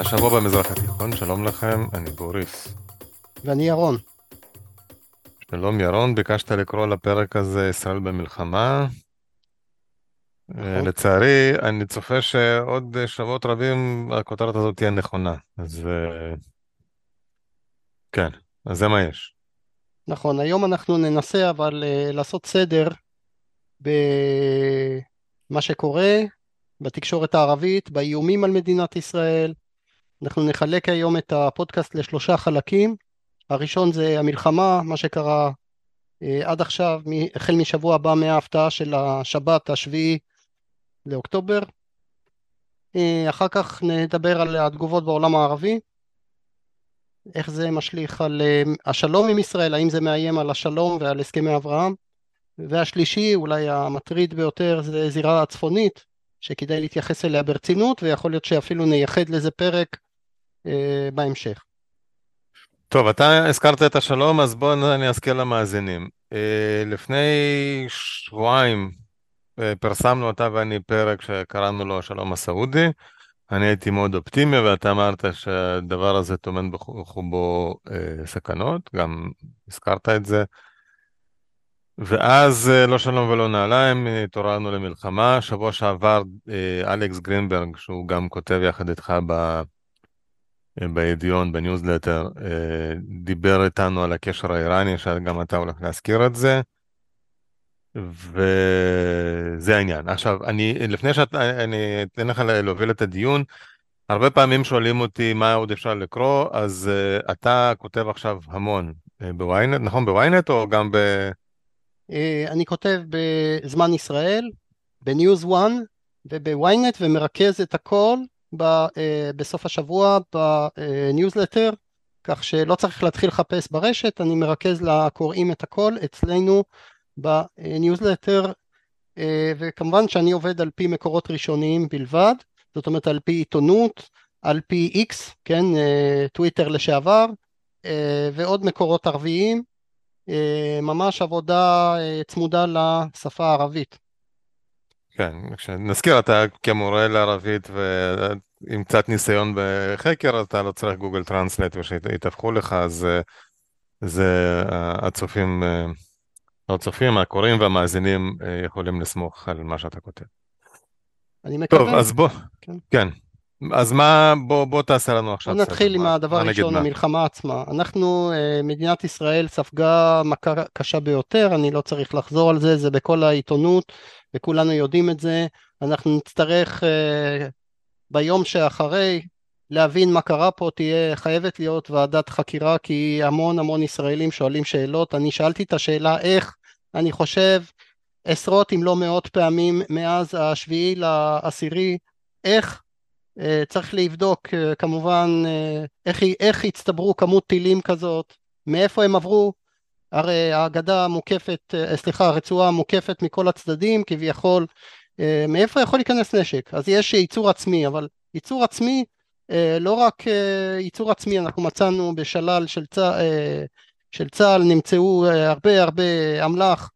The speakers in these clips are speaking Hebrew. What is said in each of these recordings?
השבוע במזרח התיכון, שלום לכם, אני בוריס. ואני ירון. שלום ירון, ביקשת לקרוא לפרק הזה ישראל במלחמה. נכון. לצערי, אני צופה שעוד שבועות רבים הכותרת הזאת תהיה נכונה, אז אה, כן, אז זה מה יש. נכון, היום אנחנו ננסה אבל uh, לעשות סדר במה שקורה בתקשורת הערבית, באיומים על מדינת ישראל. אנחנו נחלק היום את הפודקאסט לשלושה חלקים. הראשון זה המלחמה, מה שקרה uh, עד עכשיו, החל משבוע הבא מההפתעה של השבת השביעי לאוקטובר. Uh, אחר כך נדבר על התגובות בעולם הערבי. איך זה משליך על אה, השלום עם ישראל, האם זה מאיים על השלום ועל הסכמי אברהם. והשלישי, אולי המטריד ביותר, זה זירה הצפונית, שכדאי להתייחס אליה ברצינות, ויכול להיות שאפילו נייחד לזה פרק אה, בהמשך. טוב, אתה הזכרת את השלום, אז בואו אני אזכיר למאזינים. אה, לפני שבועיים אה, פרסמנו אתה ואני פרק שקראנו לו השלום הסעודי. אני הייתי מאוד אופטימי, ואתה אמרת שהדבר הזה טומן בחובו אה, סכנות, גם הזכרת את זה. ואז אה, לא שלום ולא נעליים, התעוררנו למלחמה. שבוע שעבר אה, אלכס גרינברג, שהוא גם כותב יחד איתך ב... אה, בידיון, בניוזלטר, אה, דיבר איתנו על הקשר האיראני, שגם אתה הולך להזכיר את זה. וזה העניין. עכשיו, אני, לפני שאני אתן לך להוביל את הדיון, הרבה פעמים שואלים אותי מה עוד אפשר לקרוא, אז uh, אתה כותב עכשיו המון uh, ב-ynet, נכון ב-ynet או גם ב... Uh, אני כותב בזמן ישראל, ב-News1 וב-ynet ומרכז את הכל ב, uh, בסוף השבוע בניוזלטר, כך שלא צריך להתחיל לחפש ברשת, אני מרכז לקוראים את הכל אצלנו בניוזלטר אה, וכמובן שאני עובד על פי מקורות ראשוניים בלבד זאת אומרת על פי עיתונות על פי איקס כן אה, טוויטר לשעבר אה, ועוד מקורות ערביים ממש עבודה צמודה לשפה הערבית. כן, נזכיר אתה כמורה לערבית ועם קצת ניסיון בחקר אתה לא צריך גוגל טרנסלט ושיתווכו לך אז זה הצופים הצופים, הקוראים והמאזינים אה, יכולים לסמוך על מה שאתה כותב. אני מקווה. טוב, אז בוא, כן. כן. אז מה, בוא, בוא תעשה לנו עכשיו בוא נתחיל עם הדבר הראשון, המלחמה עצמה. אנחנו, אה, מדינת ישראל ספגה מכה קשה ביותר, אני לא צריך לחזור על זה, זה בכל העיתונות, וכולנו יודעים את זה. אנחנו נצטרך אה, ביום שאחרי להבין מה קרה פה, תהיה חייבת להיות ועדת חקירה, כי המון המון ישראלים שואלים שאלות. אני שאלתי את השאלה איך אני חושב עשרות אם לא מאות פעמים מאז השביעי לעשירי איך צריך לבדוק אה, כמובן אה, איך, איך הצטברו כמות טילים כזאת מאיפה הם עברו? הרי הגדה מוקפת סליחה הרצועה מוקפת מכל הצדדים כביכול מאיפה יכול להיכנס נשק? אז יש ייצור עצמי אבל ייצור עצמי לא רק ייצור עצמי אנחנו מצאנו בשלל של צה"ל של צה"ל נמצאו אה, הרבה הרבה אמל"ח,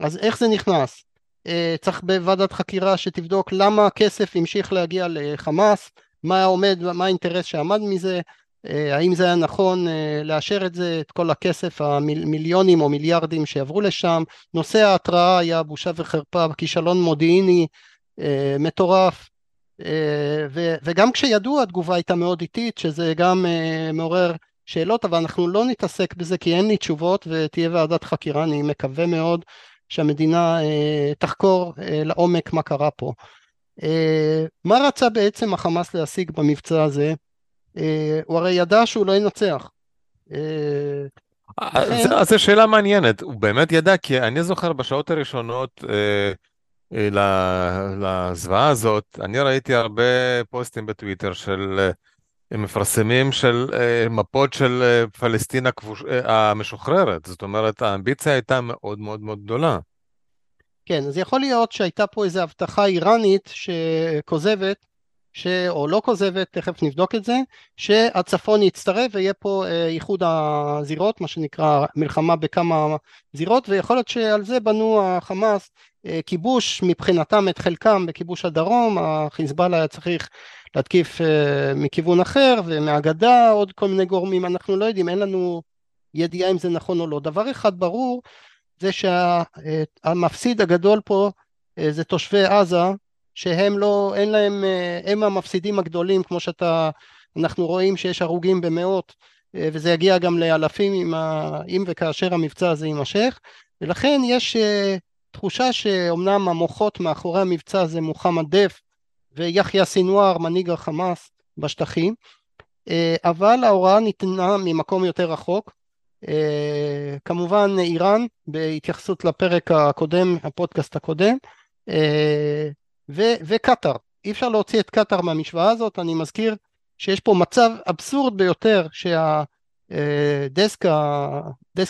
אז איך זה נכנס? אה, צריך בוועדת חקירה שתבדוק למה הכסף המשיך להגיע לחמאס, מה עומד, מה האינטרס שעמד מזה, אה, האם זה היה נכון לאשר את זה, את כל הכסף, המיליונים או מיליארדים שעברו לשם, נושא ההתראה היה בושה וחרפה, כישלון מודיעיני מטורף, וגם כשידעו התגובה הייתה מאוד איטית, שזה גם מעורר שאלות, אבל אנחנו לא נתעסק בזה כי אין לי תשובות ותהיה ועדת חקירה, אני מקווה מאוד שהמדינה אה, תחקור אה, לעומק מה קרה פה. אה, מה רצה בעצם החמאס להשיג במבצע הזה? הוא הרי ידע שהוא לא ינצח. אז זו שאלה מעניינת, הוא באמת ידע, כי אני זוכר בשעות הראשונות לזוועה הזאת, אני ראיתי הרבה פוסטים בטוויטר של אה, מפרסמים של uh, מפות של uh, פלסטין הכבוש, uh, המשוחררת, זאת אומרת האמביציה הייתה מאוד מאוד מאוד גדולה. כן, אז יכול להיות שהייתה פה איזו הבטחה איראנית שכוזבת, ש... או לא כוזבת, תכף נבדוק את זה, שהצפון יצטרף ויהיה פה איחוד הזירות, מה שנקרא מלחמה בכמה זירות, ויכול להיות שעל זה בנו החמאס כיבוש מבחינתם את חלקם בכיבוש הדרום, החיזבאללה היה צריך להתקיף מכיוון אחר ומהגדה עוד כל מיני גורמים אנחנו לא יודעים אין לנו ידיעה אם זה נכון או לא. דבר אחד ברור זה שהמפסיד הגדול פה זה תושבי עזה שהם לא אין להם הם המפסידים הגדולים כמו שאתה אנחנו רואים שיש הרוגים במאות וזה יגיע גם לאלפים אם, ה, אם וכאשר המבצע הזה יימשך. ולכן יש תחושה שאומנם המוחות מאחורי המבצע זה מוחמד דף ויחיא סינואר מנהיג החמאס בשטחים אה, אבל ההוראה ניתנה ממקום יותר רחוק אה, כמובן איראן בהתייחסות לפרק הקודם הפודקאסט הקודם אה, וקטאר אי אפשר להוציא את קטאר מהמשוואה הזאת אני מזכיר שיש פה מצב אבסורד ביותר שהדסק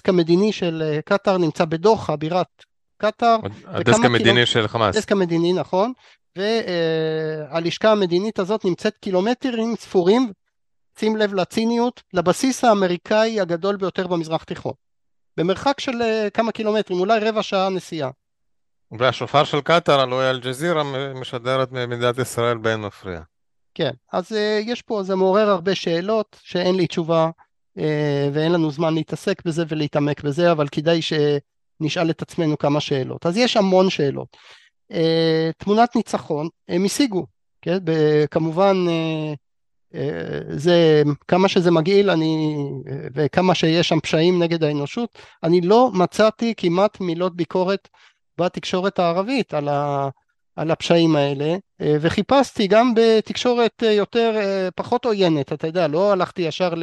המדיני של קטאר נמצא בדוחה בירת קטאר. הדסק המדיני קילומ... של חמאס. הדסק המדיני, נכון. והלשכה המדינית הזאת נמצאת קילומטרים ספורים, שים לב לציניות, לבסיס האמריקאי הגדול ביותר במזרח תיכון. במרחק של אה, כמה קילומטרים, אולי רבע שעה נסיעה. והשופר של קטאר, הלוא אל-ג'זירה, משדרת ממדינת ישראל באין מפריע. כן, אז אה, יש פה, זה מעורר הרבה שאלות שאין לי תשובה אה, ואין לנו זמן להתעסק בזה ולהתעמק בזה, אבל כדאי ש... נשאל את עצמנו כמה שאלות. אז יש המון שאלות. אה, תמונת ניצחון, הם השיגו, כן? כמובן אה, אה, זה, כמה שזה מגעיל אני, וכמה שיש שם פשעים נגד האנושות, אני לא מצאתי כמעט מילות ביקורת בתקשורת הערבית על, ה, על הפשעים האלה, וחיפשתי גם בתקשורת יותר, פחות עוינת, אתה יודע, לא הלכתי ישר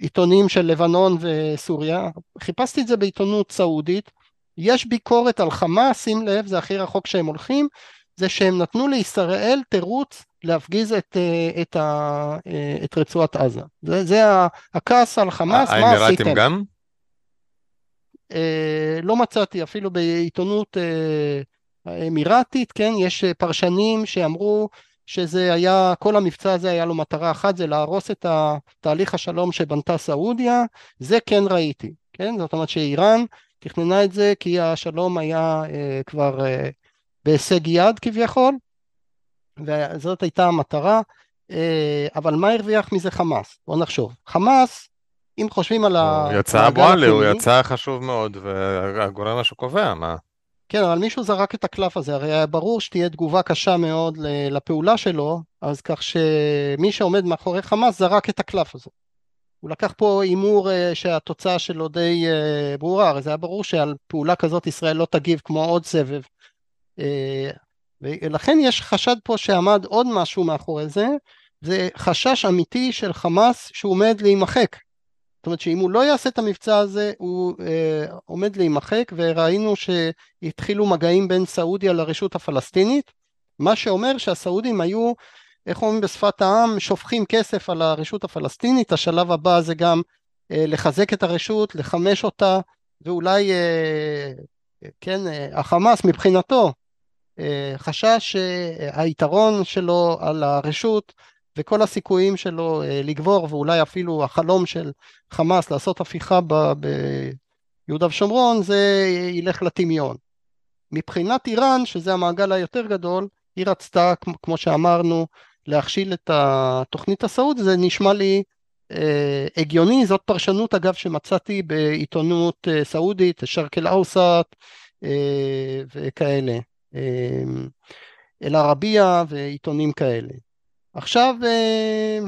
לעיתונים של לבנון וסוריה, חיפשתי את זה בעיתונות סעודית, יש ביקורת על חמאס, שים לב, זה הכי רחוק שהם הולכים, זה שהם נתנו לישראל תירוץ להפגיז את, את, ה, את רצועת עזה. זה, זה הכעס על חמאס, מה עשיתם? האמירתים גם? לא מצאתי, אפילו בעיתונות האמירתית, כן, יש אה, פרשנים שאמרו שזה היה, כל המבצע הזה היה לו מטרה אחת, זה להרוס את תהליך השלום שבנתה סעודיה, זה כן ראיתי, כן, זאת אומרת שאיראן תכננה את זה כי השלום היה אה, כבר אה, בהישג יד כביכול, וזאת הייתה המטרה, אה, אבל מה הרוויח מזה חמאס? בואו נחשוב. חמאס, אם חושבים על ה... הוא יצא אבו עלי, הוא יצא חשוב מאוד, והגורם שקובע, מה? כן, אבל מישהו זרק את הקלף הזה, הרי היה ברור שתהיה תגובה קשה מאוד לפעולה שלו, אז כך שמי שעומד מאחורי חמאס זרק את הקלף הזה. הוא לקח פה הימור uh, שהתוצאה שלו די uh, ברורה, הרי זה היה ברור שעל פעולה כזאת ישראל לא תגיב כמו עוד סבב. Uh, ולכן יש חשד פה שעמד עוד משהו מאחורי זה, זה חשש אמיתי של חמאס שהוא עומד להימחק. זאת אומרת שאם הוא לא יעשה את המבצע הזה הוא אה, עומד להימחק וראינו שהתחילו מגעים בין סעודיה לרשות הפלסטינית מה שאומר שהסעודים היו איך אומרים בשפת העם שופכים כסף על הרשות הפלסטינית השלב הבא זה גם אה, לחזק את הרשות לחמש אותה ואולי אה, כן אה, החמאס מבחינתו אה, חשש שהיתרון שלו על הרשות וכל הסיכויים שלו אה, לגבור ואולי אפילו החלום של חמאס לעשות הפיכה ב, ביהודה ושומרון זה ילך לטמיון. מבחינת איראן שזה המעגל היותר גדול היא רצתה כמו שאמרנו להכשיל את התוכנית הסעודית זה נשמע לי אה, הגיוני. זאת פרשנות אגב שמצאתי בעיתונות אה, סעודית שרק אל אאוסט אה, וכאלה אה, אל-ערבייה ועיתונים כאלה. עכשיו אה,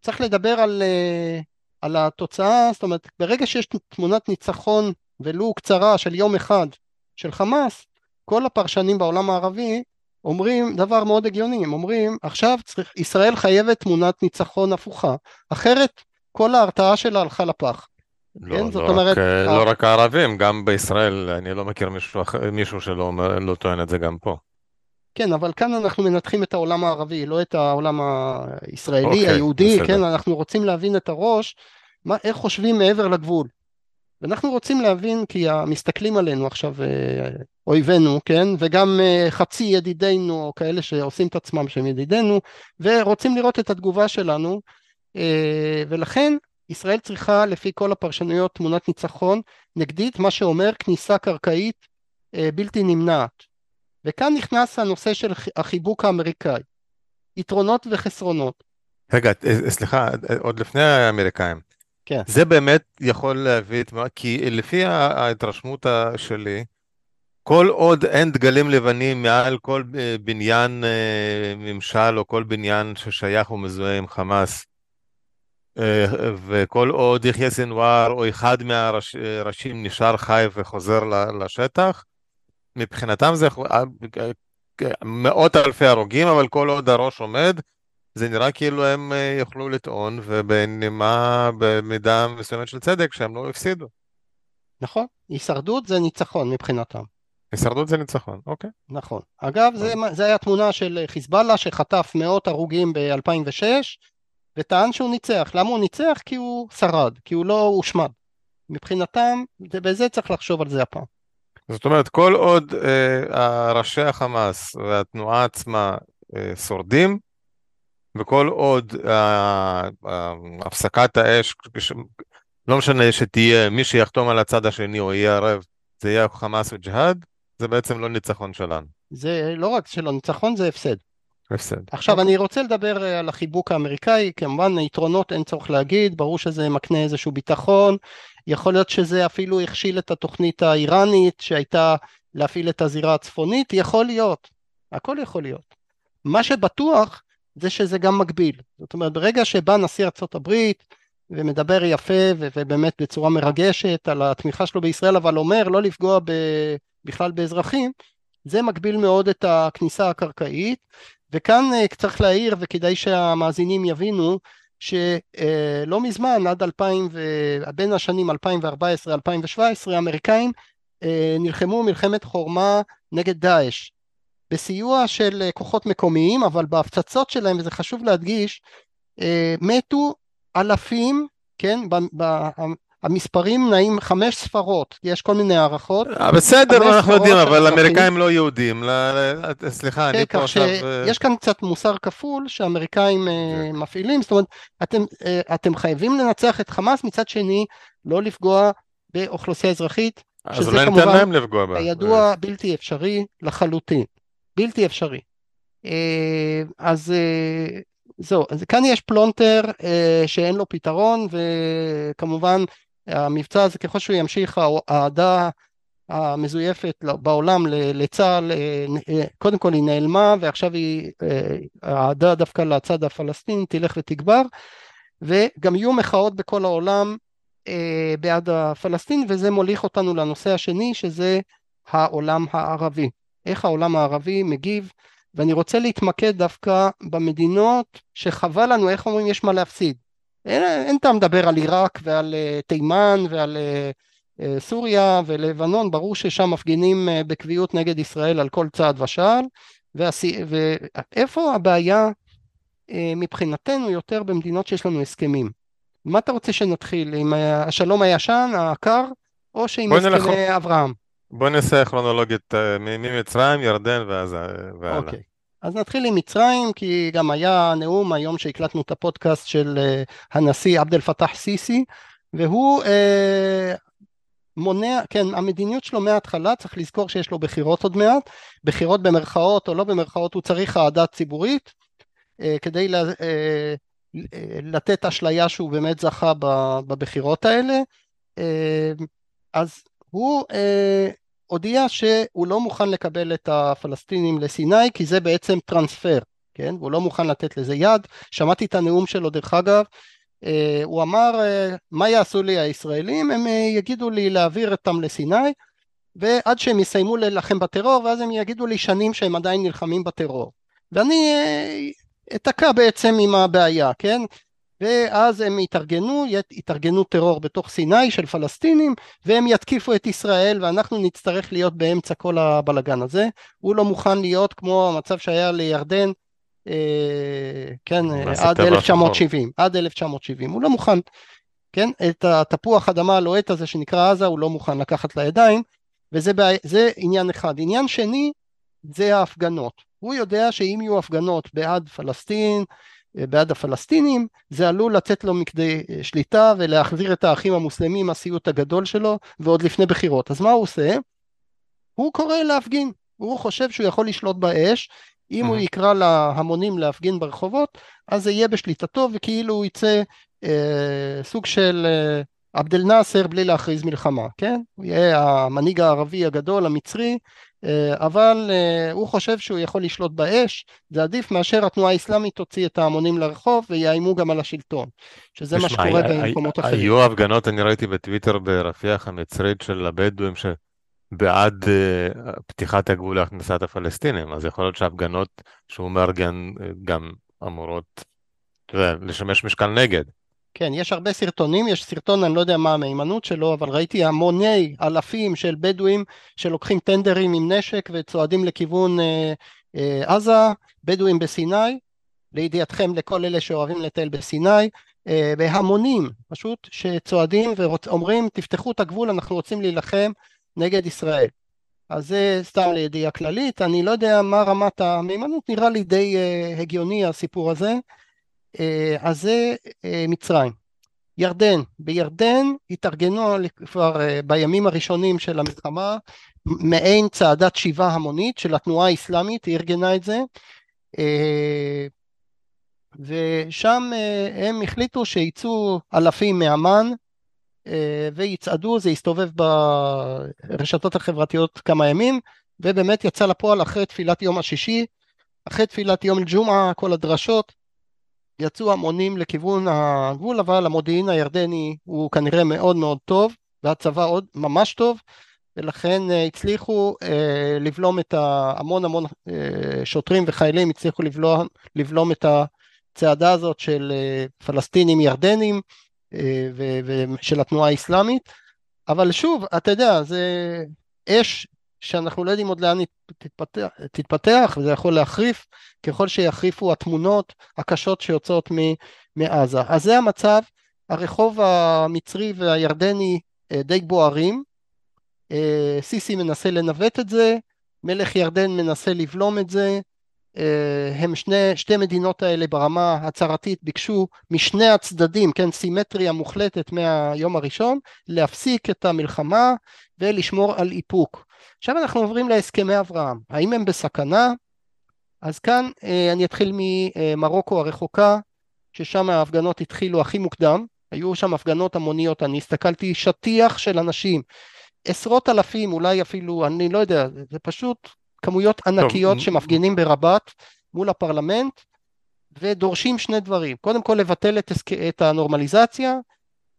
צריך לדבר על, אה, על התוצאה, זאת אומרת ברגע שיש תמונת ניצחון ולו קצרה של יום אחד של חמאס, כל הפרשנים בעולם הערבי אומרים דבר מאוד הגיוני, הם אומרים עכשיו צריך, ישראל חייבת תמונת ניצחון הפוכה, אחרת כל ההרתעה שלה הלכה לפח. לא, כן? לא, זאת אומרת, רק, ה... לא רק הערבים, גם בישראל, אני לא מכיר מישהו, מישהו שלא לא טוען את זה גם פה. כן, אבל כאן אנחנו מנתחים את העולם הערבי, לא את העולם הישראלי, אוקיי, היהודי, בסדר. כן, אנחנו רוצים להבין את הראש, מה, איך חושבים מעבר לגבול. ואנחנו רוצים להבין, כי מסתכלים עלינו עכשיו אה, אויבינו, כן, וגם אה, חצי ידידינו, או כאלה שעושים את עצמם שהם ידידינו, ורוצים לראות את התגובה שלנו, אה, ולכן ישראל צריכה, לפי כל הפרשנויות, תמונת ניצחון נגדית, מה שאומר כניסה קרקעית בלתי נמנעת. וכאן נכנס הנושא של החיבוק האמריקאי. יתרונות וחסרונות. רגע, סליחה, עוד לפני האמריקאים. כן. זה באמת יכול להביא את מה, כי לפי ההתרשמות שלי, כל עוד אין דגלים לבנים מעל כל בניין ממשל או כל בניין ששייך ומזוהה עם חמאס, וכל עוד יחיא סנוואר או אחד מהראשים נשאר חי וחוזר לשטח, מבחינתם זה מאות אלפי הרוגים, אבל כל עוד הראש עומד, זה נראה כאילו הם יוכלו לטעון, ובנימה, במידה מסוימת של צדק, שהם לא הפסידו. נכון, הישרדות זה ניצחון מבחינתם. הישרדות זה ניצחון, אוקיי. נכון. אגב, זה, זה היה תמונה של חיזבאללה שחטף מאות הרוגים ב-2006, וטען שהוא ניצח. למה הוא ניצח? כי הוא שרד, כי הוא לא הושמד. מבחינתם, בזה צריך לחשוב על זה הפעם. זאת אומרת, כל עוד אה, ראשי החמאס והתנועה עצמה אה, שורדים, וכל עוד אה, אה, הפסקת האש, לא משנה שתהיה, מי שיחתום על הצד השני או יהיה ערב, זה יהיה חמאס וג'יהאד, זה בעצם לא ניצחון שלנו. זה לא רק שלא ניצחון, זה הפסד. הפסד. עכשיו אני רוצה לדבר אה, על החיבוק האמריקאי, כמובן יתרונות אין צורך להגיד, ברור שזה מקנה איזשהו ביטחון, יכול להיות שזה אפילו הכשיל את התוכנית האיראנית שהייתה להפעיל את הזירה הצפונית, יכול להיות, הכל יכול להיות. מה שבטוח זה שזה גם מגביל, זאת אומרת ברגע שבא נשיא ארה"ב ומדבר יפה ובאמת בצורה מרגשת על התמיכה שלו בישראל, אבל אומר לא לפגוע ב... בכלל באזרחים, זה מגביל מאוד את הכניסה הקרקעית, וכאן אה, צריך להעיר וכדאי שהמאזינים יבינו שלא מזמן עד 2000 ו... בין השנים 2014-2017 האמריקאים אה, נלחמו מלחמת חורמה נגד דאעש. בסיוע של אה, כוחות מקומיים אבל בהפצצות שלהם וזה חשוב להדגיש מתו אלפים כן המספרים נעים חמש ספרות, יש כל מיני הערכות. אה, בסדר, אנחנו יודעים, אבל אמריקאים לא יהודים. סליחה, אני פה עכשיו... אה, יש כאן קצת מוסר כפול שאמריקאים אה, כן. מפעילים, זאת אומרת, אתם חייבים לנצח את חמאס, מצד שני, לא לפגוע באוכלוסייה אזרחית, אז אולי ניתן להם לפגוע בה. ידוע בלתי אפשרי לחלוטין. בלתי אפשרי. אז זהו, אז כאן יש פלונטר שאין לו פתרון, וכמובן המבצע הזה ככל שהוא ימשיך האהדה המזויפת בעולם לצה"ל אה, קודם כל היא נעלמה ועכשיו היא אה, האהדה דווקא לצד הפלסטיני תלך ותגבר וגם יהיו מחאות בכל העולם אה, בעד הפלסטין וזה מוליך אותנו לנושא השני שזה העולם הערבי. איך העולם הערבי מגיב? ואני רוצה להתמקד דווקא במדינות שחבל לנו איך אומרים יש מה להפסיד אין, אין טעם לדבר על עיראק ועל uh, תימן ועל uh, uh, סוריה ולבנון, ברור ששם מפגינים בקביעות נגד ישראל על כל צעד ושעל, ואיפה הבעיה מבחינתנו יותר במדינות שיש לנו הסכמים? מה אתה רוצה שנתחיל, עם השלום הישן, העקר, או שעם הסכמי אברהם? בוא נעשה כרונולוגית ממצרים, ירדן ואז. אוקיי. אז נתחיל עם מצרים, כי גם היה נאום היום שהקלטנו את הפודקאסט של uh, הנשיא עבד אל פתאח סיסי, והוא uh, מונע, כן, המדיניות שלו מההתחלה, צריך לזכור שיש לו בחירות עוד מעט, בחירות במרכאות או לא במרכאות, הוא צריך אהדה ציבורית, uh, כדי לה, uh, לתת אשליה שהוא באמת זכה בבחירות האלה, uh, אז הוא uh, הודיע שהוא לא מוכן לקבל את הפלסטינים לסיני כי זה בעצם טרנספר, כן? והוא לא מוכן לתת לזה יד. שמעתי את הנאום שלו דרך אגב, אה, הוא אמר אה, מה יעשו לי הישראלים? הם אה, יגידו לי להעביר אותם לסיני ועד שהם יסיימו להילחם בטרור ואז הם יגידו לי שנים שהם עדיין נלחמים בטרור. ואני אתקע בעצם עם הבעיה, כן? ואז הם יתארגנו, יתארגנו טרור בתוך סיני של פלסטינים והם יתקיפו את ישראל ואנחנו נצטרך להיות באמצע כל הבלגן הזה. הוא לא מוכן להיות כמו המצב שהיה לירדן, אה, כן, עד 1970, עד 1970, הוא לא מוכן, כן, את התפוח אדמה הלוהט הזה שנקרא עזה הוא לא מוכן לקחת לידיים וזה. עניין אחד. עניין שני זה ההפגנות. הוא יודע שאם יהיו הפגנות בעד פלסטין בעד הפלסטינים, זה עלול לתת לו מכדי אה, שליטה ולהחזיר את האחים המוסלמים הסיוט הגדול שלו ועוד לפני בחירות. אז מה הוא עושה? הוא קורא להפגין, הוא חושב שהוא יכול לשלוט באש, אם הוא יקרא להמונים להפגין ברחובות, אז זה יהיה בשליטתו וכאילו הוא יצא אה, סוג של אה, עבד אל נאסר בלי להכריז מלחמה, כן? הוא יהיה המנהיג הערבי הגדול, המצרי, אה, אבל אה, הוא חושב שהוא יכול לשלוט באש, זה עדיף מאשר התנועה האסלאמית תוציא את ההמונים לרחוב ויאיימו גם על השלטון, שזה מה שקורה במקומות אחרים. היו הפגנות, אני ראיתי בטוויטר ברפיח המצרית של הבדואים, בעד uh, פתיחת הגבול להכנסת הפלסטינים, אז יכול להיות שההפגנות שהוא מארגן גם אמורות לשמש משקל נגד. כן, יש הרבה סרטונים, יש סרטון, אני לא יודע מה המהימנות שלו, אבל ראיתי המוני אלפים של בדואים שלוקחים טנדרים עם נשק וצועדים לכיוון אה, אה, עזה, בדואים בסיני, לידיעתכם לכל אלה שאוהבים לטייל בסיני, אה, בהמונים פשוט שצועדים ואומרים תפתחו את הגבול, אנחנו רוצים להילחם נגד ישראל. אז זה סתם לידיעה כללית, אני לא יודע מה רמת המהימנות, נראה לי די uh, הגיוני הסיפור הזה. Uh, אז זה uh, מצרים. ירדן, בירדן התארגנו כבר uh, בימים הראשונים של המלחמה מעין צעדת שיבה המונית של התנועה האסלאמית, היא ארגנה את זה. ושם הם החליטו שיצאו אלפים מאמן אה, ויצעדו, זה הסתובב ברשתות החברתיות כמה ימים, ובאמת יצא לפועל אחרי תפילת יום השישי, אחרי תפילת יום אל-ג'ומעה, כל הדרשות, יצאו המונים לכיוון הגבול, אבל המודיעין הירדני הוא כנראה מאוד מאוד טוב, והצבא עוד ממש טוב, ולכן אה, הצליחו אה, לבלום את המון המון אה, שוטרים וחיילים הצליחו לבלום, לבלום את הצעדה הזאת של אה, פלסטינים ירדנים, ושל התנועה האסלאמית, אבל שוב, אתה יודע, זה אש שאנחנו לא יודעים עוד לאן תתפתח, תתפתח וזה יכול להחריף. ככל שיחריפו התמונות הקשות שיוצאות מעזה. אז זה המצב, הרחוב המצרי והירדני אה, די בוערים, אה, סיסי מנסה לנווט את זה, מלך ירדן מנסה לבלום את זה, אה, הם שני, שתי מדינות האלה ברמה הצהרתית ביקשו משני הצדדים, כן, סימטריה מוחלטת מהיום הראשון, להפסיק את המלחמה ולשמור על איפוק. עכשיו אנחנו עוברים להסכמי אברהם, האם הם בסכנה? אז כאן אה, אני אתחיל ממרוקו הרחוקה, ששם ההפגנות התחילו הכי מוקדם, היו שם הפגנות המוניות, אני הסתכלתי, שטיח של אנשים, עשרות אלפים, אולי אפילו, אני לא יודע, זה פשוט כמויות ענקיות טוב. שמפגינים ברבת מול הפרלמנט ודורשים שני דברים, קודם כל לבטל את, את הנורמליזציה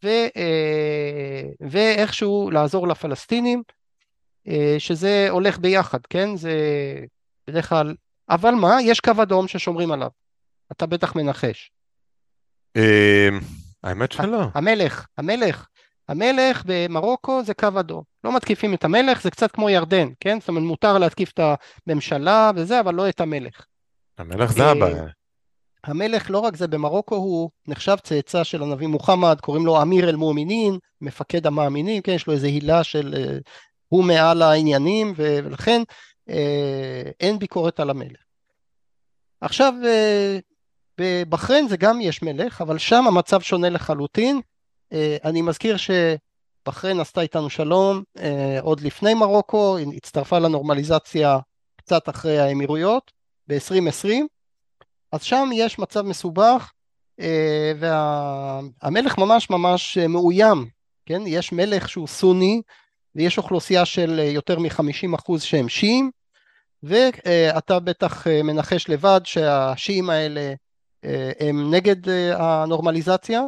ו, אה, ואיכשהו לעזור לפלסטינים, שזה הולך ביחד, כן? זה בדרך כלל, אבל מה? יש קו אדום ששומרים עליו, אתה בטח מנחש. אה, האמת שלא. המלך, המלך. המלך במרוקו זה קו אדום. לא מתקיפים את המלך, זה קצת כמו ירדן, כן? זאת אומרת, מותר להתקיף את הממשלה וזה, אבל לא את המלך. המלך זה הבעיה. המלך, לא רק זה, במרוקו הוא נחשב צאצא של הנביא מוחמד, קוראים לו אמיר אל-מואמינין, מפקד המאמינים, כן? יש לו איזו הילה של אה, הוא מעל העניינים, ולכן אה, אין ביקורת על המלך. עכשיו, אה, בבחריין זה גם יש מלך, אבל שם המצב שונה לחלוטין. אה, אני מזכיר שבחריין עשתה איתנו שלום עוד לפני מרוקו, היא הצטרפה לנורמליזציה קצת אחרי האמירויות ב-2020, אז שם יש מצב מסובך והמלך ממש ממש מאוים, כן? יש מלך שהוא סוני ויש אוכלוסייה של יותר מ-50% שהם שיעים ואתה בטח מנחש לבד שהשיעים האלה הם נגד הנורמליזציה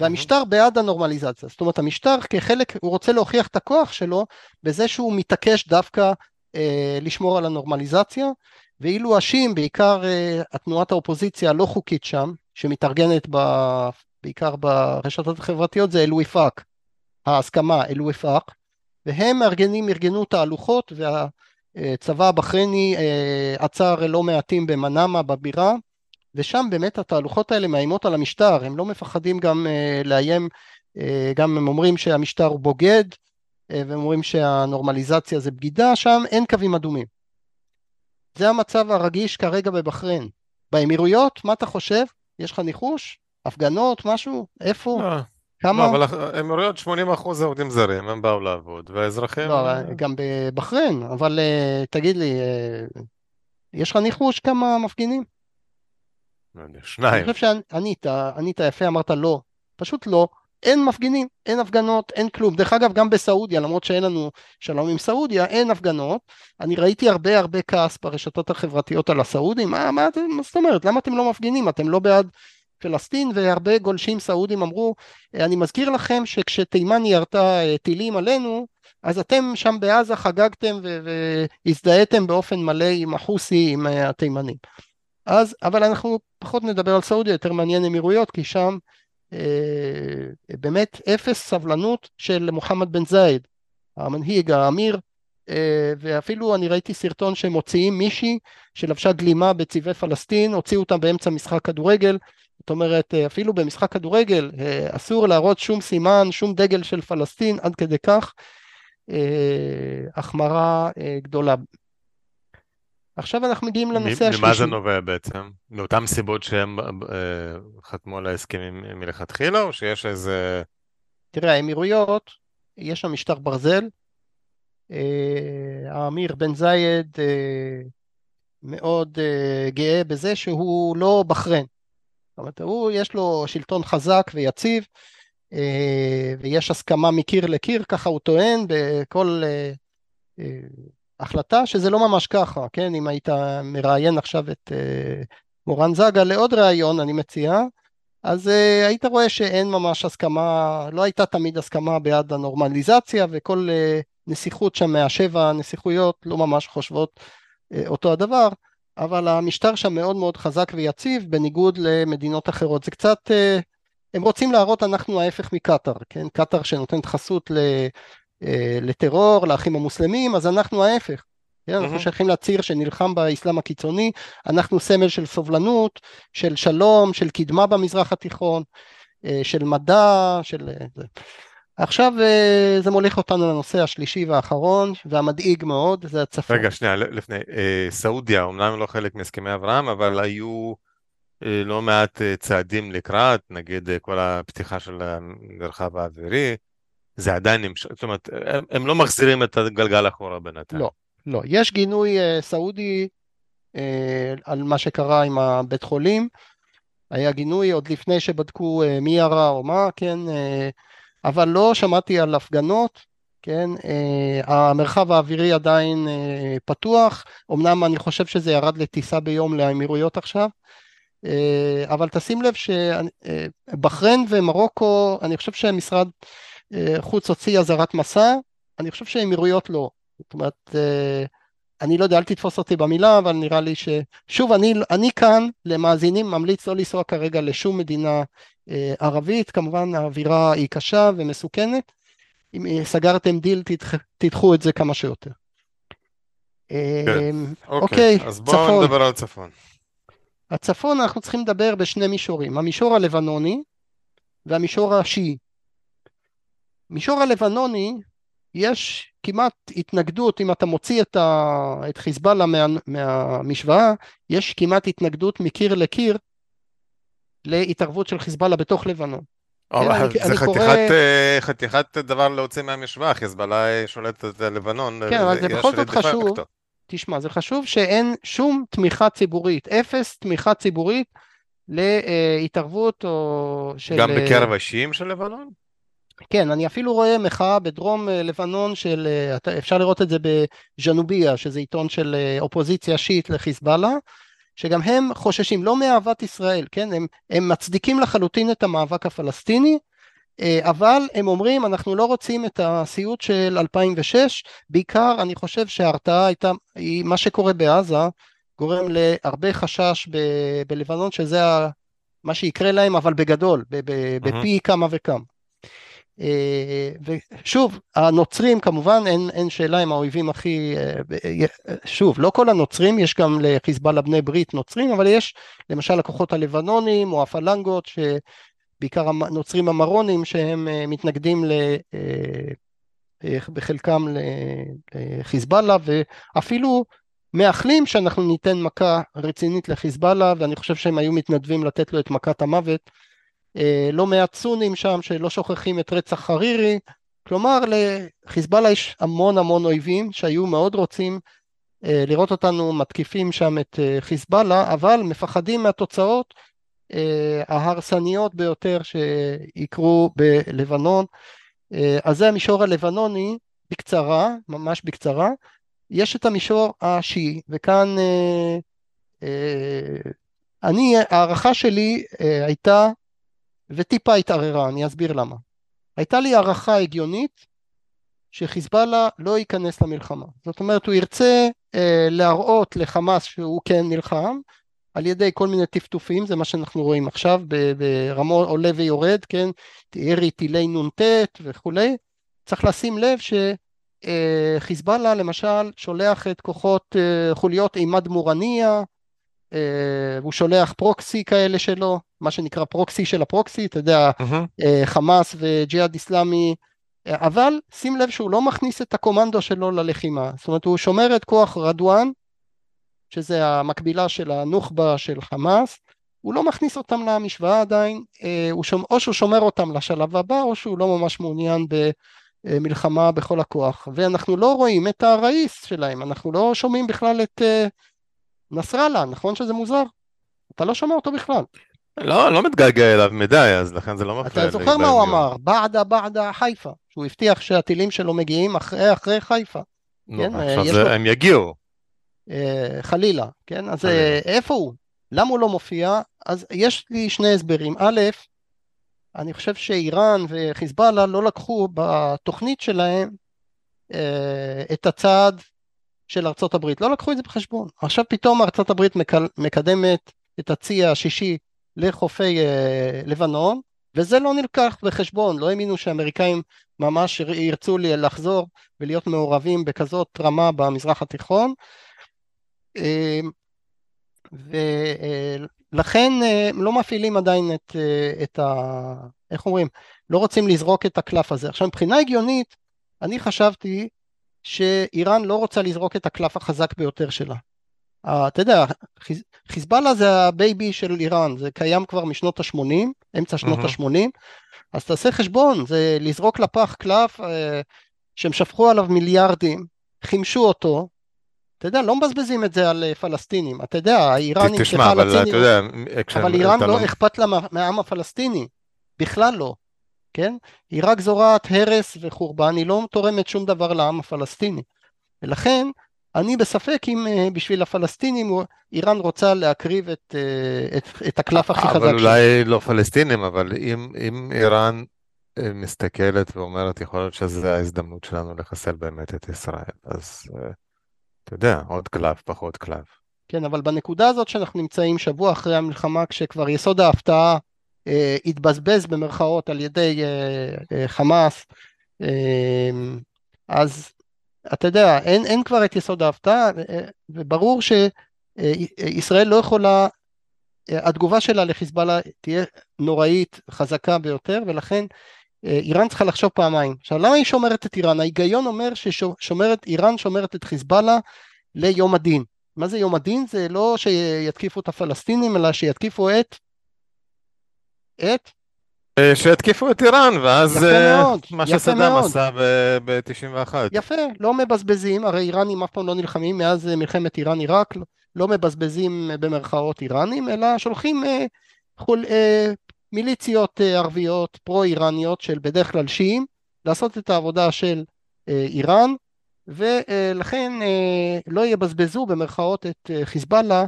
והמשטר בעד הנורמליזציה. זאת אומרת, המשטר כחלק, הוא רוצה להוכיח את הכוח שלו בזה שהוא מתעקש דווקא אה, לשמור על הנורמליזציה, ואילו השיעים, בעיקר אה, התנועת האופוזיציה הלא חוקית שם, שמתארגנת ב, בעיקר ברשתות החברתיות, זה אל-ופאק, ההסכמה אל-ופאק, והם מארגנים, ארגנו תהלוכות, והצבא הבחרייני אה, עצר לא מעטים במנאמה, בבירה, ושם באמת התהלוכות האלה מאיימות על המשטר, הם לא מפחדים גם uh, לאיים, uh, גם הם אומרים שהמשטר הוא בוגד, והם אומרים שהנורמליזציה זה בגידה, שם אין קווים אדומים. זה המצב הרגיש כרגע בבחריין. באמירויות, מה אתה חושב? יש לך ניחוש? הפגנות, משהו? איפה? כמה? לא, אבל האמירויות 80% זה עובדים זרים, הם באו לעבוד, והאזרחים... לא, גם בבחריין, אבל תגיד לי, יש לך ניחוש כמה מפגינים? לא שניים. אני חושב שענית, ענית יפה, אמרת לא. פשוט לא. אין מפגינים, אין הפגנות, אין כלום. דרך אגב, גם בסעודיה, למרות שאין לנו שלום עם סעודיה, אין הפגנות. אני ראיתי הרבה הרבה כעס ברשתות החברתיות על הסעודים. מה, מה, מה זאת אומרת? למה אתם לא מפגינים? אתם לא בעד פלסטין? והרבה גולשים סעודים אמרו, אני מזכיר לכם שכשתימן ירתה אה, טילים עלינו, אז אתם שם בעזה חגגתם והזדהיתם באופן מלא עם החוסי, עם אה, התימנים. אז, אבל אנחנו פחות נדבר על סעודיה, יותר מעניין אמירויות, כי שם אה, באמת אפס סבלנות של מוחמד בן זייד, המנהיג, האמיר, אה, ואפילו אני ראיתי סרטון שהם מוציאים מישהי שלבשה גלימה בצבעי פלסטין, הוציאו אותה באמצע משחק כדורגל, זאת אומרת אה, אפילו במשחק כדורגל אה, אסור להראות שום סימן, שום דגל של פלסטין, עד כדי כך אה, החמרה גדולה. עכשיו אנחנו מגיעים לנושא השלישי. ממה זה נובע בעצם? מאותן סיבות שהם חתמו על ההסכמים מלכתחילה, או שיש איזה... תראה, האמירויות, יש שם משטר ברזל. האמיר בן זייד מאוד גאה בזה שהוא לא בחריין. זאת אומרת, הוא, יש לו שלטון חזק ויציב, ויש הסכמה מקיר לקיר, ככה הוא טוען בכל החלטה שזה לא ממש ככה, כן? אם היית מראיין עכשיו את מורן זגה לעוד ראיון, אני מציע, אז uh, היית רואה שאין ממש הסכמה, לא הייתה תמיד הסכמה בעד הנורמליזציה, וכל uh, נסיכות שם מהשבע הנסיכויות לא ממש חושבות uh, אותו הדבר, אבל המשטר שם מאוד מאוד חזק ויציב, בניגוד למדינות אחרות. זה קצת... Uh, הם רוצים להראות אנחנו ההפך מקטאר, כן? קטאר שנותנת חסות אה, לטרור, לאחים המוסלמים, אז אנחנו ההפך. כן? אנחנו שייכים לציר שנלחם באסלאם הקיצוני, אנחנו סמל של סובלנות, של שלום, של קדמה במזרח התיכון, אה, של מדע, של... אה, עכשיו זה מוליך אותנו לנושא השלישי והאחרון והמדאיג מאוד, זה הצפון. רגע, שנייה, לפני, סעודיה, אמנם לא חלק מהסכמי אברהם, אבל היו לא מעט צעדים לקראת, נגיד כל הפתיחה של המרחב האווירי, זה עדיין נמשך, זאת אומרת, הם, הם לא מחזירים את הגלגל אחורה בינתיים. לא, לא. יש גינוי סעודי על מה שקרה עם הבית חולים. היה גינוי עוד לפני שבדקו מי ירה או מה, כן, אבל לא שמעתי על הפגנות, כן, uh, המרחב האווירי עדיין uh, פתוח, אמנם אני חושב שזה ירד לטיסה ביום לאמירויות עכשיו, uh, אבל תשים לב שבחריין ומרוקו, אני חושב שהמשרד אה, חוץ הוציא אזהרת מסע, אני חושב שהאמירויות לא. זאת אומרת, אה, אני לא יודע, אל תתפוס אותי במילה, אבל נראה לי ש... שוב, אני, אני כאן למאזינים ממליץ לא לנסוע כרגע לשום מדינה אה, ערבית, כמובן האווירה היא קשה ומסוכנת. אם סגרתם דיל, תדח, תדחו את זה כמה שיותר. כן, אוקיי, אז בואו נדבר על הצפון. הצפון אנחנו צריכים לדבר בשני מישורים, המישור הלבנוני והמישור השיעי. מישור הלבנוני יש כמעט התנגדות, אם אתה מוציא את, ה, את חיזבאללה מה, מהמשוואה, יש כמעט התנגדות מקיר לקיר להתערבות של חיזבאללה בתוך לבנון. כן, אני, זה אני חתיכת, קורא... אה, חתיכת דבר להוציא מהמשוואה, חיזבאללה שולט את לבנון. כן, אבל זה בכל זאת חשוב, אקטו. תשמע, זה חשוב שאין שום תמיכה ציבורית, אפס תמיכה ציבורית להתערבות או של... גם בקרב השיעים של לבנון? כן, אני אפילו רואה מחאה בדרום אה, לבנון של, אה, אפשר לראות את זה בז'נוביה, שזה עיתון של אה, אופוזיציה שיעית לחיזבאללה, שגם הם חוששים, לא מאהבת ישראל, כן, הם, הם מצדיקים לחלוטין את המאבק הפלסטיני, אבל הם אומרים אנחנו לא רוצים את הסיוט של 2006, בעיקר אני חושב שההרתעה הייתה, מה שקורה בעזה גורם להרבה חשש ב, בלבנון שזה מה שיקרה להם אבל בגדול, בפי mm-hmm. כמה וכמה. אה, ושוב, הנוצרים כמובן, אין, אין שאלה אם האויבים הכי... אה, שוב, לא כל הנוצרים, יש גם לחיזבאללה בני ברית נוצרים, אבל יש למשל הכוחות הלבנונים או הפלנגות, שבעיקר הנוצרים המרונים, שהם אה, מתנגדים ל... בחלקם לחיזבאללה, ואפילו מאחלים שאנחנו ניתן מכה רצינית לחיזבאללה, ואני חושב שהם היו מתנדבים לתת לו את מכת המוות. אה, לא מעט סונים שם שלא שוכחים את רצח חרירי, כלומר לחיזבאללה יש המון המון אויבים שהיו מאוד רוצים לראות אותנו מתקיפים שם את חיזבאללה, אבל מפחדים מהתוצאות ההרסניות ביותר שיקרו בלבנון. אז זה המישור הלבנוני בקצרה, ממש בקצרה. יש את המישור השיעי, וכאן אני, ההערכה שלי הייתה, וטיפה התערערה, אני אסביר למה. הייתה לי הערכה הגיונית שחיזבאללה לא ייכנס למלחמה. זאת אומרת, הוא ירצה אה, להראות לחמאס שהוא כן נלחם, על ידי כל מיני טפטופים, זה מה שאנחנו רואים עכשיו ברמות עולה ויורד, כן, ירי טילי נ"ט וכולי. צריך לשים לב שחיזבאללה אה, למשל שולח את כוחות אה, חוליות עימד מורניה, הוא שולח פרוקסי כאלה שלו, מה שנקרא פרוקסי של הפרוקסי, אתה יודע, mm-hmm. חמאס וג'יהאד איסלאמי, אבל שים לב שהוא לא מכניס את הקומנדו שלו ללחימה, זאת אומרת הוא שומר את כוח רדואן, שזה המקבילה של הנוח'בה של חמאס, הוא לא מכניס אותם למשוואה עדיין, שומר, או שהוא שומר אותם לשלב הבא, או שהוא לא ממש מעוניין במלחמה בכל הכוח, ואנחנו לא רואים את הראיס שלהם, אנחנו לא שומעים בכלל את נסראללה, נכון שזה מוזר? אתה לא שומע אותו בכלל. לא, לא מתגעגע אליו מדי, אז לכן זה לא מפריע. אתה זוכר מה הוא אמר? בעדה בעדה חיפה, שהוא הבטיח שהטילים שלו מגיעים אחרי אחרי חיפה. נו, כן? עכשיו זה, לו... הם יגיעו. אה, חלילה, כן? אז חלילה. אה, איפה הוא? למה הוא לא מופיע? אז יש לי שני הסברים. א', אני חושב שאיראן וחיזבאללה לא לקחו בתוכנית שלהם אה, את הצעד של ארצות הברית, לא לקחו את זה בחשבון. עכשיו פתאום ארצות הברית מקדמת את הצי השישי לחופי אה, לבנון, וזה לא נלקח בחשבון, לא האמינו שהאמריקאים ממש ירצו לחזור ולהיות מעורבים בכזאת רמה במזרח התיכון. אה, ולכן אה, לא מפעילים עדיין את, את ה... איך אומרים? לא רוצים לזרוק את הקלף הזה. עכשיו מבחינה הגיונית, אני חשבתי שאיראן לא רוצה לזרוק את הקלף החזק ביותר שלה. אתה יודע, חיז, חיזבאללה זה הבייבי של איראן, זה קיים כבר משנות ה-80, אמצע שנות mm-hmm. ה-80, אז תעשה חשבון, זה לזרוק לפח קלף uh, שהם שפכו עליו מיליארדים, חימשו אותו, אתה יודע, לא מבזבזים את זה על uh, פלסטינים, אתה יודע, האיראנים, תשמע, אבל אתה יודע, אבל איראן לא, לא אכפת לה מהעם הפלסטיני, בכלל לא. כן? היא רק זורעת הרס וחורבן, היא לא תורמת שום דבר לעם הפלסטיני. ולכן אני בספק אם אה, בשביל הפלסטינים איראן רוצה להקריב את, אה, את, את הקלף הכי חזק שלו. אבל אולי לא פלסטינים, אבל אם, אם איראן אה, מסתכלת ואומרת, יכול להיות שזו ההזדמנות שלנו לחסל באמת את ישראל, אז אתה יודע, עוד קלף, פחות קלף. כן, אבל בנקודה הזאת שאנחנו נמצאים שבוע אחרי המלחמה, כשכבר יסוד ההפתעה התבזבז במרכאות על ידי אה, אה, חמאס, אז אתה יודע, אין, אין כבר את יסוד ההפתעה, וברור שישראל לא יכולה, התגובה שלה לחיזבאללה תהיה נוראית, חזקה ביותר, ולכן איראן צריכה לחשוב פעמיים. עכשיו, למה היא שומרת את איראן? ההיגיון אומר שאיראן שומרת את חיזבאללה ליום הדין. מה זה יום הדין? זה לא שיתקיפו את הפלסטינים, אלא שיתקיפו את את? אה, שהתקיפו את איראן, ואז אה, מה שסדאם עשה ב-91. יפה, לא מבזבזים, הרי איראנים אף פעם לא נלחמים מאז אה, מלחמת איראן-עיראק, לא מבזבזים במרכאות איראנים, אלא שולחים חול, מיליציות ערביות פרו-איראניות של בדרך כלל שיעים, לעשות את העבודה של איראן, ולכן לא יבזבזו במרכאות את חיזבאללה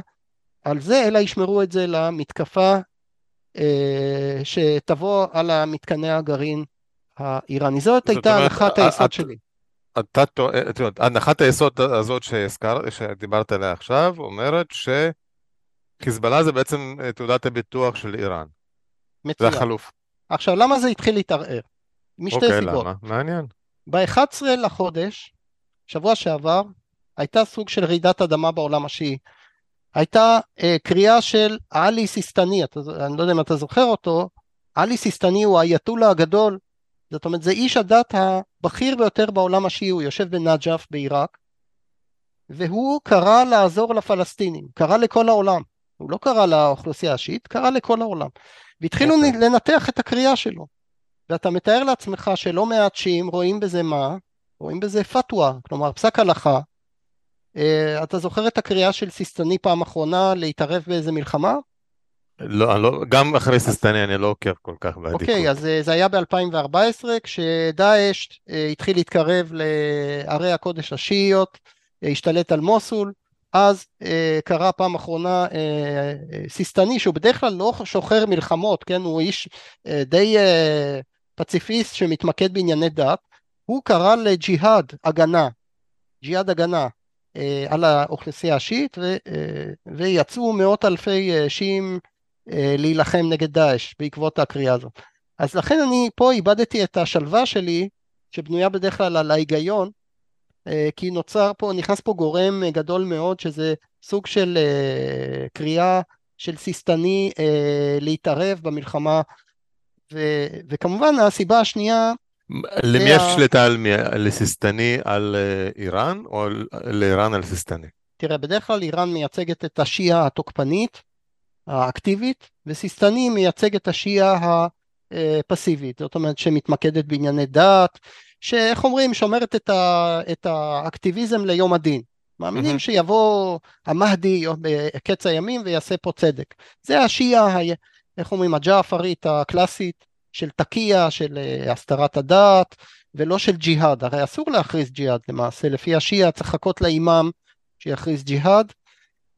על זה, אלא ישמרו את זה למתקפה אה, שתבוא על המתקני הגרעין האיראני. זאת הייתה הנחת היסוד שלי. אתה טועה, הנחת היסוד הזאת שהזכר, שדיברת עליה עכשיו, אומרת שחיזבאללה זה בעצם אה, תעודת הביטוח של איראן. מצוין. זה החלוף. עכשיו, למה זה התחיל להתערער? משתי אוקיי, סיבות. למה? מעניין. ב-11 לחודש, שבוע שעבר, הייתה סוג של רעידת אדמה בעולם השיעי. הייתה אה, קריאה של עלי סיסטני, אתה, אני לא יודע אם אתה זוכר אותו, עלי סיסטני הוא האייתולה הגדול, זאת אומרת זה איש הדת הבכיר ביותר בעולם השיעי, הוא יושב בנג'ף בעיראק, והוא קרא לעזור לפלסטינים, קרא לכל העולם, הוא לא קרא לאוכלוסייה השיעית, קרא לכל העולם, והתחילו okay. לנתח את הקריאה שלו, ואתה מתאר לעצמך שלא מעט שיעים רואים בזה מה? רואים בזה פתווה, כלומר פסק הלכה, אתה זוכר את הקריאה של סיסטני פעם אחרונה להתערב באיזה מלחמה? לא, לא, גם אחרי סיסטני אני לא עוקב כל כך באדיקות. אוקיי, אז זה היה ב-2014, כשדאעש התחיל להתקרב לערי הקודש השיעיות, השתלט על מוסול, אז אה, קרה פעם אחרונה אה, סיסטני שהוא בדרך כלל לא שוחר מלחמות, כן, הוא איש אה, די אה, פציפיסט שמתמקד בענייני דת, הוא קרא לג'יהאד הגנה, ג'יהאד הגנה על האוכלוסייה השיעית אה, ויצאו מאות אלפי אה, שיעים אה, להילחם נגד דאעש בעקבות הקריאה הזאת. אז לכן אני פה איבדתי את השלווה שלי שבנויה בדרך כלל על ההיגיון אה, כי נוצר פה, נכנס פה גורם אה, גדול מאוד שזה סוג של אה, קריאה של סיסטני להתערב במלחמה ו, וכמובן הסיבה השנייה למי יש שליטה על מי? לסיסטני על איראן או לאיראן על סיסטני? תראה, בדרך כלל איראן מייצגת את השיעה התוקפנית, האקטיבית, וסיסטני מייצג את השיעה הפסיבית, זאת אומרת שמתמקדת בענייני דת, שאיך אומרים, שומרת את, ה, את האקטיביזם ליום הדין. מאמינים mm-hmm. שיבוא המהדי בקץ הימים ויעשה פה צדק. זה השיעה, איך אומרים, הג'עפרית הקלאסית של תקייה, של אה, הסתרת הדת, ולא של ג'יהאד. הרי אסור להכריז ג'יהאד למעשה, לפי השיעה צריך לחכות לאימאם שיכריז ג'יהאד,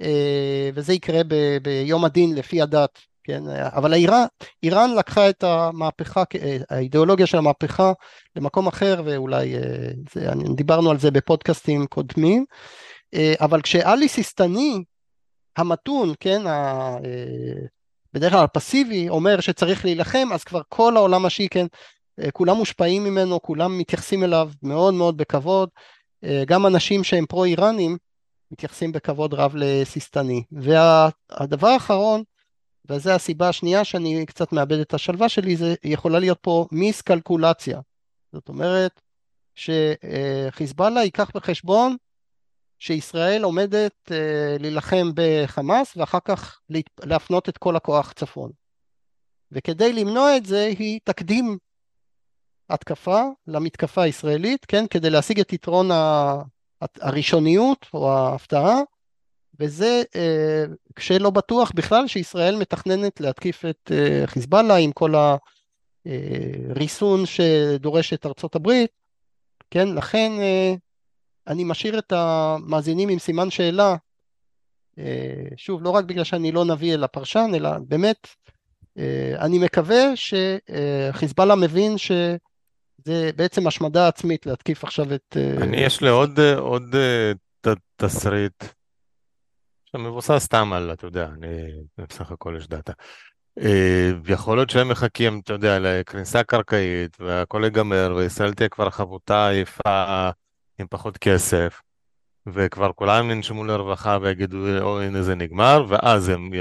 אה, וזה יקרה ב, ביום הדין לפי הדת כן, אבל איראן, איראן לקחה את המהפכה, האידיאולוגיה של המהפכה למקום אחר ואולי, אה, זה, דיברנו על זה בפודקאסטים קודמים, אה, אבל כשעלי סיסטני המתון, כן, אה, בדרך כלל הפסיבי, אומר שצריך להילחם, אז כבר כל העולם השיעי, כן, כולם מושפעים ממנו, כולם מתייחסים אליו מאוד מאוד בכבוד, גם אנשים שהם פרו-איראנים מתייחסים בכבוד רב לסיסטני. והדבר האחרון, וזו הסיבה השנייה שאני קצת מאבד את השלווה שלי, זה יכולה להיות פה מיסקלקולציה. זאת אומרת שחיזבאללה ייקח בחשבון שישראל עומדת אה, להילחם בחמאס ואחר כך להפנות את כל הכוח צפון. וכדי למנוע את זה היא תקדים התקפה למתקפה הישראלית, כן, כדי להשיג את יתרון הראשוניות או ההפתעה, וזה אה, כשלא בטוח בכלל שישראל מתכננת להתקיף את אה, חיזבאללה עם כל הריסון שדורשת ארצות הברית, כן, לכן אה, אני משאיר את המאזינים עם סימן שאלה, שוב, לא רק בגלל שאני לא נביא אלא פרשן, אלא באמת, אני מקווה שחיזבאללה מבין ש... זה בעצם השמדה עצמית להתקיף עכשיו את... אני, יש לי עוד, עוד תסריט מבוסס סתם על, אתה יודע, אני, בסך הכל יש דאטה. אה, יכול להיות שהם מחכים, אתה יודע, לכניסה קרקעית, והכל ייגמר, וישראל תהיה כבר חבוטה יפה עם פחות כסף, וכבר כולם ינשמו לרווחה ויגידו, או הנה זה נגמר, ואז הם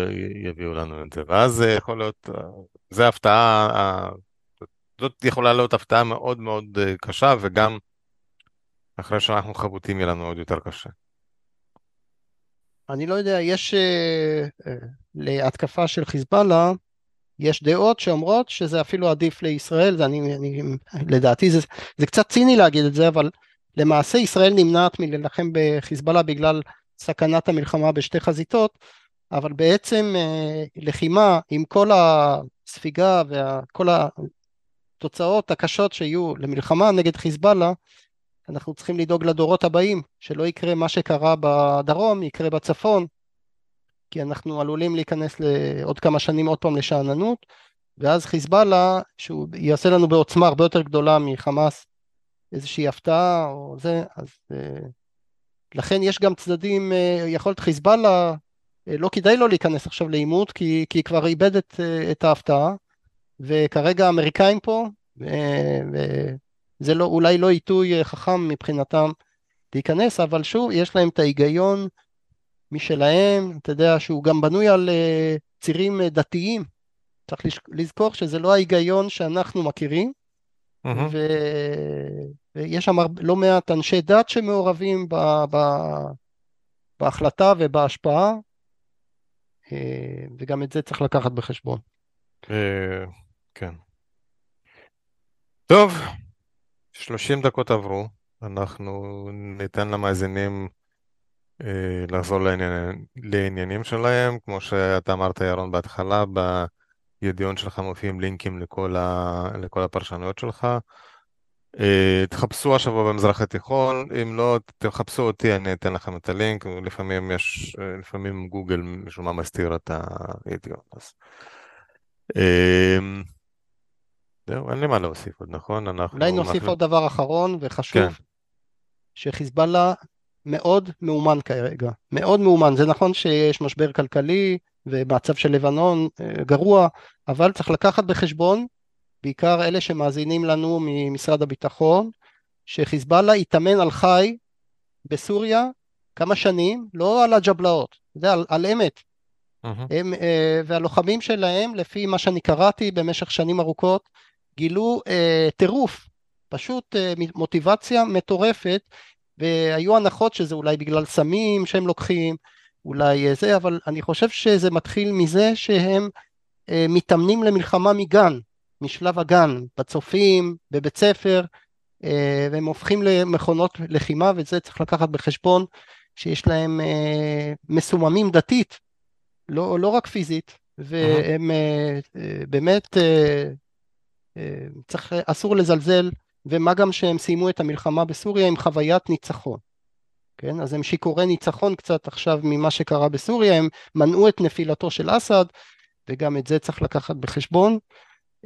יביאו לנו את זה. ואז זה יכול להיות, זה הפתעה, זאת יכולה להיות הפתעה מאוד מאוד אה, קשה, וגם אחרי שאנחנו חבוטים יהיה לנו עוד יותר קשה. אני לא יודע, יש להתקפה של חיזבאללה, יש דעות שאומרות שזה אפילו עדיף לישראל, זה אני, אני, לדעתי זה, זה קצת ציני להגיד את זה, אבל למעשה ישראל נמנעת מלהילחם בחיזבאללה בגלל סכנת המלחמה בשתי חזיתות, אבל בעצם uh, לחימה עם כל הספיגה וכל התוצאות הקשות שיהיו למלחמה נגד חיזבאללה, אנחנו צריכים לדאוג לדורות הבאים, שלא יקרה מה שקרה בדרום, יקרה בצפון, כי אנחנו עלולים להיכנס לעוד כמה שנים עוד פעם לשאננות, ואז חיזבאללה, שהוא יעשה לנו בעוצמה הרבה יותר גדולה מחמאס איזושהי הפתעה או זה, אז uh, לכן יש גם צדדים, uh, יכול להיות חיזבאללה, uh, לא כדאי לו להיכנס עכשיו לעימות, כי, כי כבר איבד את, את ההפתעה, וכרגע האמריקאים פה, uh, זה לא, אולי לא עיתוי אה, חכם מבחינתם להיכנס, אבל שוב, יש להם את ההיגיון משלהם, אתה יודע שהוא גם בנוי על צירים דתיים. צריך לזכור שזה לא ההיגיון שאנחנו מכירים, mm-hmm. ו... ויש שם לא מעט אנשי דת שמעורבים ב... ב... בהחלטה ובהשפעה, uh, וגם את זה צריך לקחת בחשבון. כן. טוב, 30 דקות עברו, אנחנו ניתן למאזינים לחזור לעניין, לעניינים שלהם, כמו שאתה אמרת, ירון, בהתחלה, בידיון שלך מופיעים לינקים לכל, ה, לכל הפרשנויות שלך. תחפשו השבוע במזרח התיכון, אם לא, תחפשו אותי, אני אתן לכם את הלינק, לפעמים יש, לפעמים גוגל משום מה מסתיר את הידיעות. אז... זהו, אין לי מה להוסיף עוד, נכון? אנחנו... אולי נוסיף עוד דבר אחרון וחשוב, כן. שחיזבאללה מאוד מאומן כרגע, מאוד מאומן. זה נכון שיש משבר כלכלי ומצב של לבנון אה, גרוע, אבל צריך לקחת בחשבון, בעיקר אלה שמאזינים לנו ממשרד הביטחון, שחיזבאללה התאמן על חי בסוריה כמה שנים, לא על הג'בלאות, זה על, על אמת. Mm-hmm. הם, אה, והלוחמים שלהם, לפי מה שאני קראתי במשך שנים ארוכות, גילו אה, טירוף, פשוט אה, מוטיבציה מטורפת, והיו הנחות שזה אולי בגלל סמים שהם לוקחים, אולי אה, זה, אבל אני חושב שזה מתחיל מזה שהם אה, מתאמנים למלחמה מגן, משלב הגן, בצופים, בבית ספר, אה, והם הופכים למכונות לחימה, וזה צריך לקחת בחשבון שיש להם אה, מסוממים דתית, לא, לא רק פיזית, והם אה, באמת צריך, אסור לזלזל, ומה גם שהם סיימו את המלחמה בסוריה עם חוויית ניצחון. כן, אז הם שיכורי ניצחון קצת עכשיו ממה שקרה בסוריה, הם מנעו את נפילתו של אסד, וגם את זה צריך לקחת בחשבון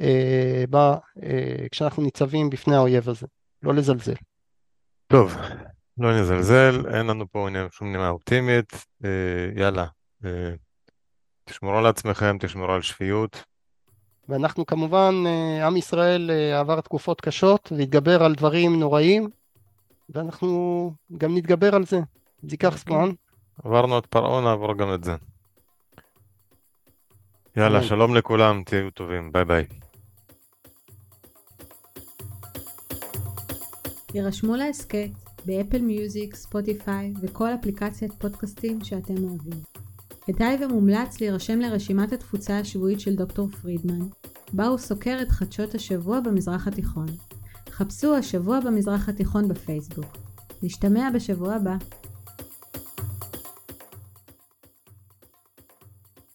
אה, ב, אה, כשאנחנו ניצבים בפני האויב הזה, לא לזלזל. טוב, לא נזלזל, אין לנו פה שום נימה אופטימית, אה, יאללה, אה, תשמרו על עצמכם, תשמרו על שפיות, ואנחנו כמובן, אה, עם ישראל אה, עבר תקופות קשות והתגבר על דברים נוראים, ואנחנו גם נתגבר על זה. זה ייקח אוקיי. זמן. עברנו את פרעה, נעבור גם את זה. יאללה, שלום לכולם, תהיו טובים, ביי ביי. הירשמו להסכת ב Apple Music, Spotify וכל אפליקציית פודקאסטים שאתם אוהבים. כדאי ומומלץ להירשם לרשימת התפוצה השבועית של דוקטור פרידמן, בה הוא סוקר את חדשות השבוע במזרח התיכון. חפשו השבוע במזרח התיכון בפייסבוק. נשתמע בשבוע הבא.